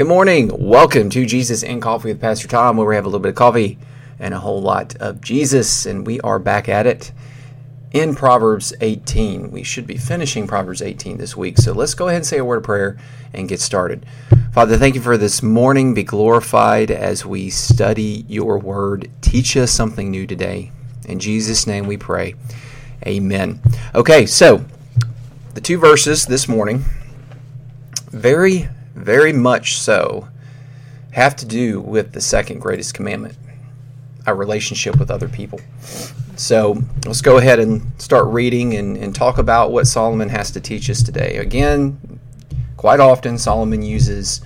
Good morning. Welcome to Jesus and Coffee with Pastor Tom, where we have a little bit of coffee and a whole lot of Jesus, and we are back at it in Proverbs 18. We should be finishing Proverbs 18 this week, so let's go ahead and say a word of prayer and get started. Father, thank you for this morning. Be glorified as we study your word. Teach us something new today. In Jesus' name we pray. Amen. Okay, so the two verses this morning, very very much so, have to do with the second greatest commandment our relationship with other people. So let's go ahead and start reading and, and talk about what Solomon has to teach us today. Again, quite often Solomon uses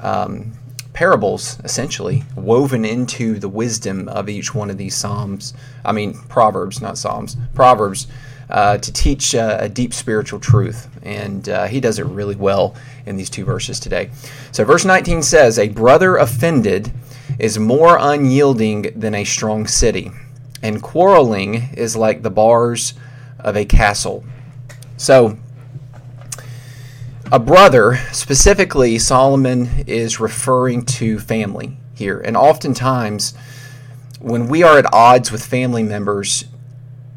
um, parables, essentially, woven into the wisdom of each one of these Psalms. I mean, Proverbs, not Psalms, Proverbs uh, to teach uh, a deep spiritual truth. And uh, he does it really well in these two verses today. So, verse 19 says, A brother offended is more unyielding than a strong city, and quarreling is like the bars of a castle. So, a brother, specifically, Solomon is referring to family here. And oftentimes, when we are at odds with family members,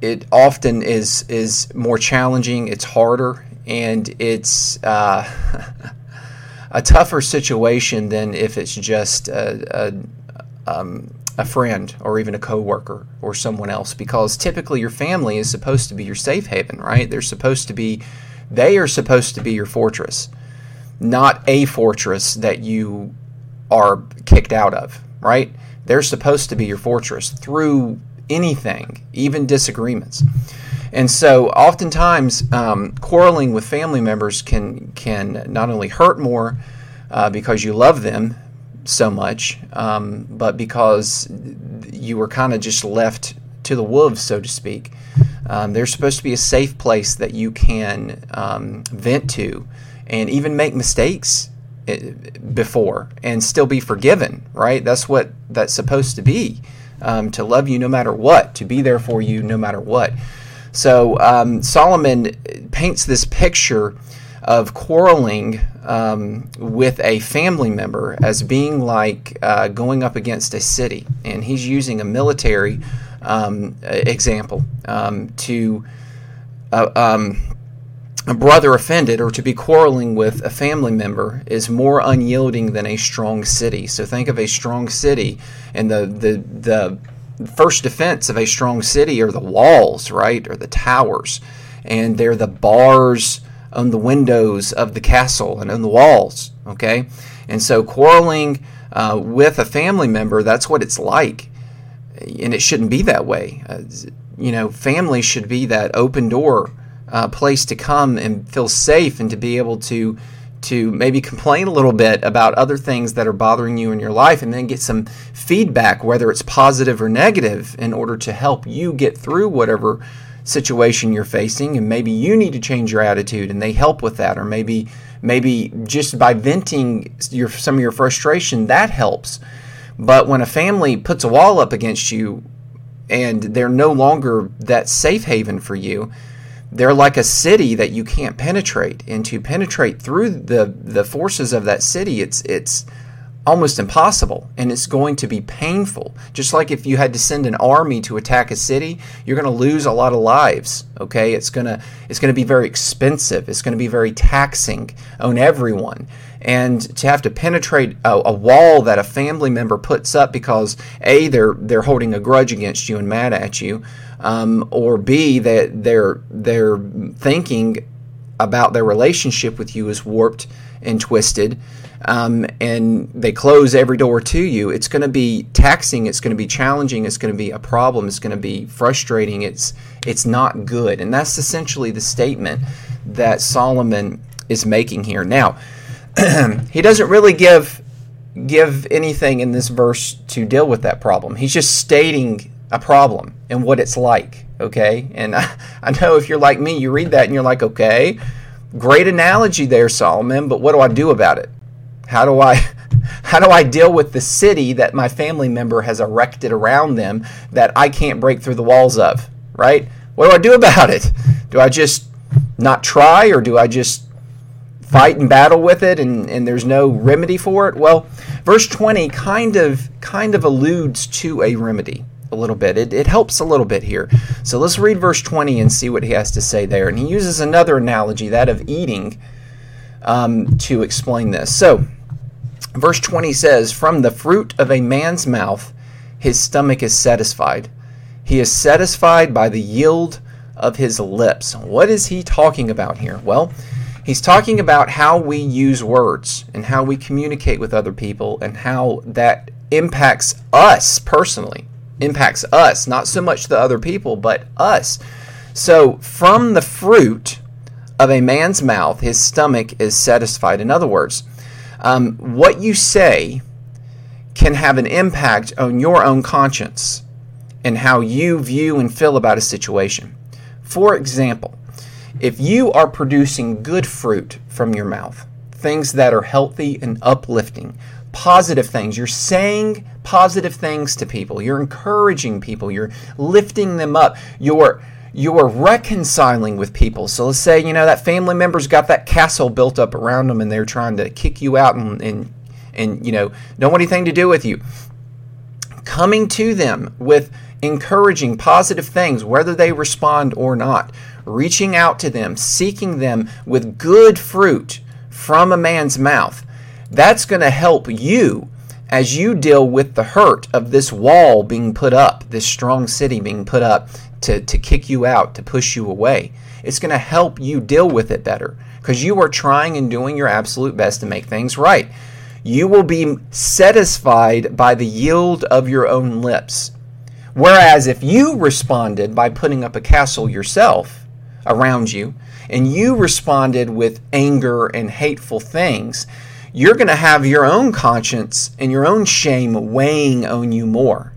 it often is is more challenging. It's harder, and it's uh, a tougher situation than if it's just a, a, um, a friend or even a coworker or someone else. Because typically, your family is supposed to be your safe haven, right? They're supposed to be, they are supposed to be your fortress, not a fortress that you are kicked out of, right? They're supposed to be your fortress through anything, even disagreements. And so, oftentimes, um, quarreling with family members can can not only hurt more uh, because you love them so much, um, but because you were kind of just left to the wolves, so to speak. Um, supposed to be a safe place that you can um, vent to and even make mistakes eh, before and still be forgiven, right? That's what that's supposed to be um, to love you no matter what, to be there for you no matter what. So um, Solomon paints this picture of quarreling um, with a family member as being like uh, going up against a city, and he's using a military um, example um, to. Uh, um, a brother offended or to be quarreling with a family member is more unyielding than a strong city. So think of a strong city, and the the the first defense of a strong city are the walls, right, or the towers, and they're the bars on the windows of the castle and on the walls. Okay, and so quarreling uh, with a family member, that's what it's like, and it shouldn't be that way. Uh, you know, family should be that open door uh, place to come and feel safe and to be able to to maybe complain a little bit about other things that are bothering you in your life and then get some feedback whether it's positive or negative in order to help you get through whatever situation you're facing. And maybe you need to change your attitude and they help with that. Or maybe maybe just by venting your some of your frustration that helps. But when a family puts a wall up against you and they're no longer that safe haven for you they're like a city that you can't penetrate and to penetrate through the the forces of that city it's it's almost impossible and it's going to be painful. Just like if you had to send an army to attack a city you're going to lose a lot of lives okay? It's going to it's going to be very expensive. It's going to be very taxing on everyone and to have to penetrate a, a, wall that a family member puts up because a they're they're holding a grudge against you and mad at you um, or b that they're they're thinking about their relationship with you is warped and twisted um, and they close every door to you, it's going to be taxing. It's going to be challenging. It's going to be a problem. It's going to be frustrating. It's it's not good, and that's essentially the statement that Solomon is making here. Now, he doesn't really give give anything in this verse to deal with that problem. He's just stating a problem and what it's like. Okay, and I, I know if you're like me, you read that and you're like, okay, great analogy there, Solomon, but what do I do about it? How do I how do I deal with the city that my family member has erected around them that I can't break through the walls of, right? What do I do about it? Do I just not try or do I just fight and battle with it and, and there's no remedy for it? Well, verse 20 kind of kind of alludes to a remedy a little bit. It, it helps a little bit here. So let's read verse 20 and see what he has to say there. And he uses another analogy, that of eating, um, to explain this. So, verse 20 says, From the fruit of a man's mouth, his stomach is satisfied. He is satisfied by the yield of his lips. What is he talking about here? Well, he's talking about how we use words and how we communicate with other people and how that impacts us personally impacts us, not so much the other people, but us. So, from the fruit of a man's mouth, his stomach is satisfied. In other words, um, what you say can have an impact on your own conscience and how you view and feel about a situation. For example, if you are producing good fruit from your mouth, things that are healthy and uplifting, positive things. You're saying positive things to people. You're encouraging people. You're lifting them up. You're you're reconciling with people. So let's say, you know, that family member's got that castle built up around them and they're trying to kick you out and and, and you know, don't want anything to do with you. Coming to them with encouraging positive things, whether they respond or not, reaching out to them, seeking them with good fruit from a man's mouth that's going to help you as you deal with the hurt of this wall being put up, this strong city being put up to, to kick you out, to push you away. It's going to help you deal with it better because you are trying and doing your absolute best to make things right. You will be satisfied by the yield of your own lips. Whereas if you responded by putting up a castle yourself around you, and you responded with anger and hateful things, you're going to have your own conscience and your own shame weighing on you more.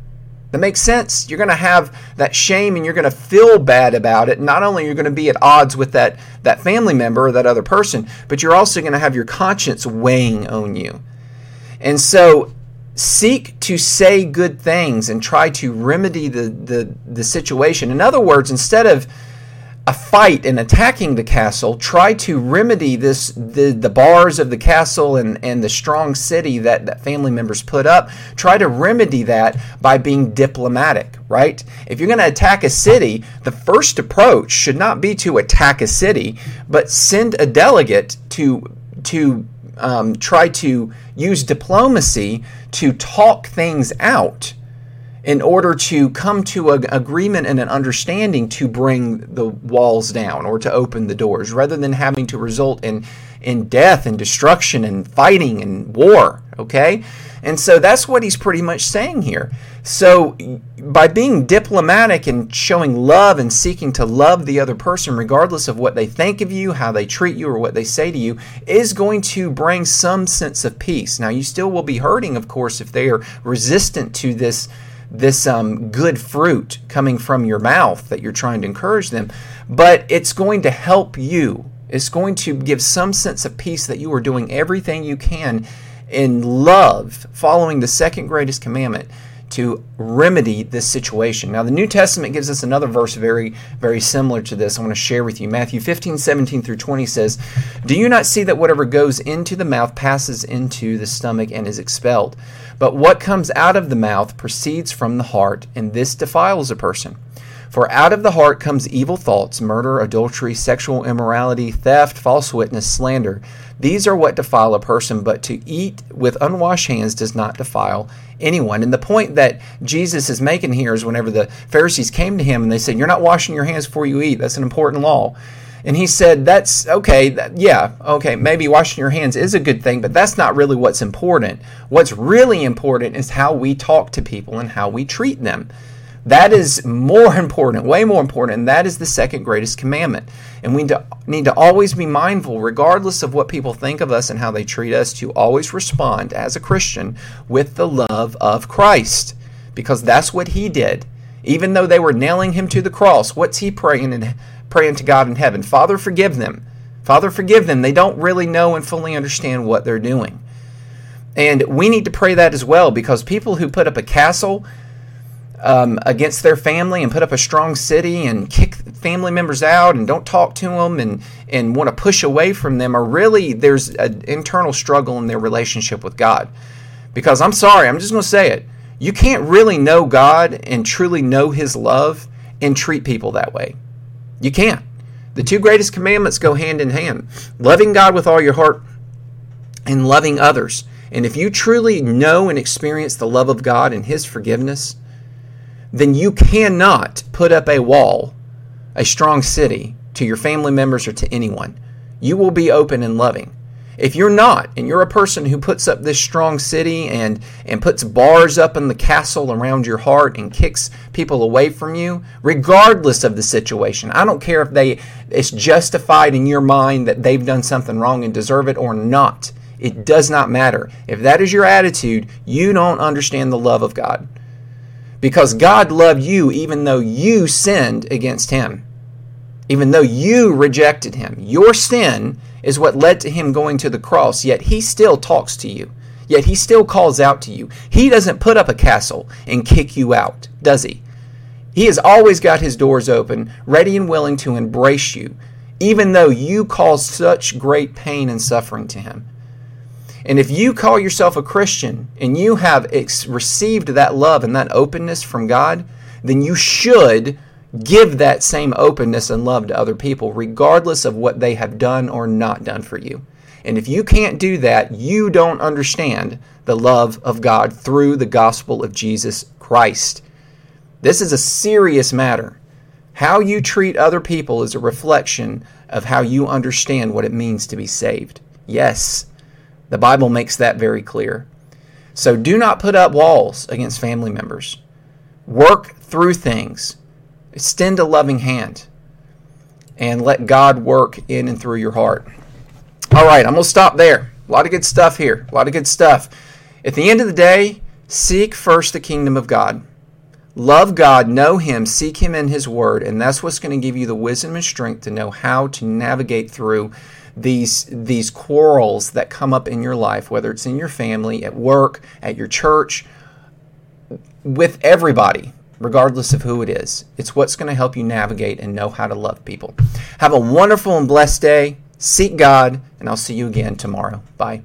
That makes sense. You're going to have that shame and you're going to feel bad about it. Not only are you going to be at odds with that, that family member or that other person, but you're also going to have your conscience weighing on you. And so seek to say good things and try to remedy the, the, the situation. In other words, instead of a fight and attacking the castle, try to remedy this the, the bars of the castle and, and the strong city that, that family members put up. Try to remedy that by being diplomatic, right? If you're going to attack a city, the first approach should not be to attack a city, but send a delegate to to um, try to use diplomacy to talk things out in order to come to an agreement and an understanding to bring the walls down or to open the doors rather than having to result in in death and destruction and fighting and war okay? And so that's what he's pretty much saying here. So by being diplomatic and showing love and seeking to love the other person regardless of what they think of you how they treat you or what they say to you is going to bring some sense of peace. Now you still will be hurting of course if they are resistant to this this um, good fruit coming from your mouth that you're trying to encourage them, but it's going to help you. It's going to give some sense of peace that you are doing everything you can in love, following the second greatest commandment to remedy this situation. Now, the New Testament gives us another verse very, very similar to this. I want to share with you. Matthew 15, 17 through 20 says, Do you not see that whatever goes into the mouth passes into the stomach and is expelled? But what comes out of the mouth proceeds from the heart, and this defiles a person. For out of the heart comes evil thoughts, murder, adultery, sexual immorality, theft, false witness, slander. These are what defile a person, but to eat with unwashed hands does not defile anyone. And the point that Jesus is making here is whenever the Pharisees came to him and they said, You're not washing your hands before you eat, that's an important law. And he said, That's okay, that, yeah, okay, maybe washing your hands is a good thing, but that's not really what's important. What's really important is how we talk to people and how we treat them. That is more important, way more important, and that is the second greatest commandment. And we need to always be mindful, regardless of what people think of us and how they treat us, to always respond as a Christian with the love of Christ, because that's what He did. Even though they were nailing Him to the cross, what's He praying and praying to God in heaven? Father, forgive them. Father, forgive them. They don't really know and fully understand what they're doing. And we need to pray that as well, because people who put up a castle um, against their family and put up a strong city and kick family members out and don't talk to them and, and want to push away from them are really there's an internal struggle in their relationship with God. Because I'm sorry, I'm just going to say it. You can't really know God and truly know His love and treat people that way. You can't. The two greatest commandments go hand in hand loving God with all your heart and loving others. And if you truly know and experience the love of God and His forgiveness, then you cannot put up a wall, a strong city, to your family members or to anyone. You will be open and loving. If you're not, and you're a person who puts up this strong city and, and puts bars up in the castle around your heart and kicks people away from you, regardless of the situation, I don't care if they it's justified in your mind that they've done something wrong and deserve it or not. It does not matter. If that is your attitude, you don't understand the love of God. Because God loved you even though you sinned against Him, even though you rejected Him. Your sin is what led to Him going to the cross, yet He still talks to you. Yet He still calls out to you. He doesn't put up a castle and kick you out, does He? He has always got His doors open, ready and willing to embrace you, even though you cause such great pain and suffering to Him. And if you call yourself a Christian and you have ex- received that love and that openness from God, then you should give that same openness and love to other people, regardless of what they have done or not done for you. And if you can't do that, you don't understand the love of God through the gospel of Jesus Christ. This is a serious matter. How you treat other people is a reflection of how you understand what it means to be saved. Yes, the Bible makes that very clear. So do not put up walls against family members. Work through things. Extend a loving hand and let God work in and through your heart. All right, I'm going to stop there. A lot of good stuff here. A lot of good stuff. At the end of the day, seek first the kingdom of God. Love God, know Him, seek Him in His Word, and that's what's going to give you the wisdom and strength to know how to navigate through these these quarrels that come up in your life, whether it's in your family, at work, at your church, with everybody, regardless of who it is. It's what's going to help you navigate and know how to love people. Have a wonderful and blessed day. Seek God, and I'll see you again tomorrow. Bye.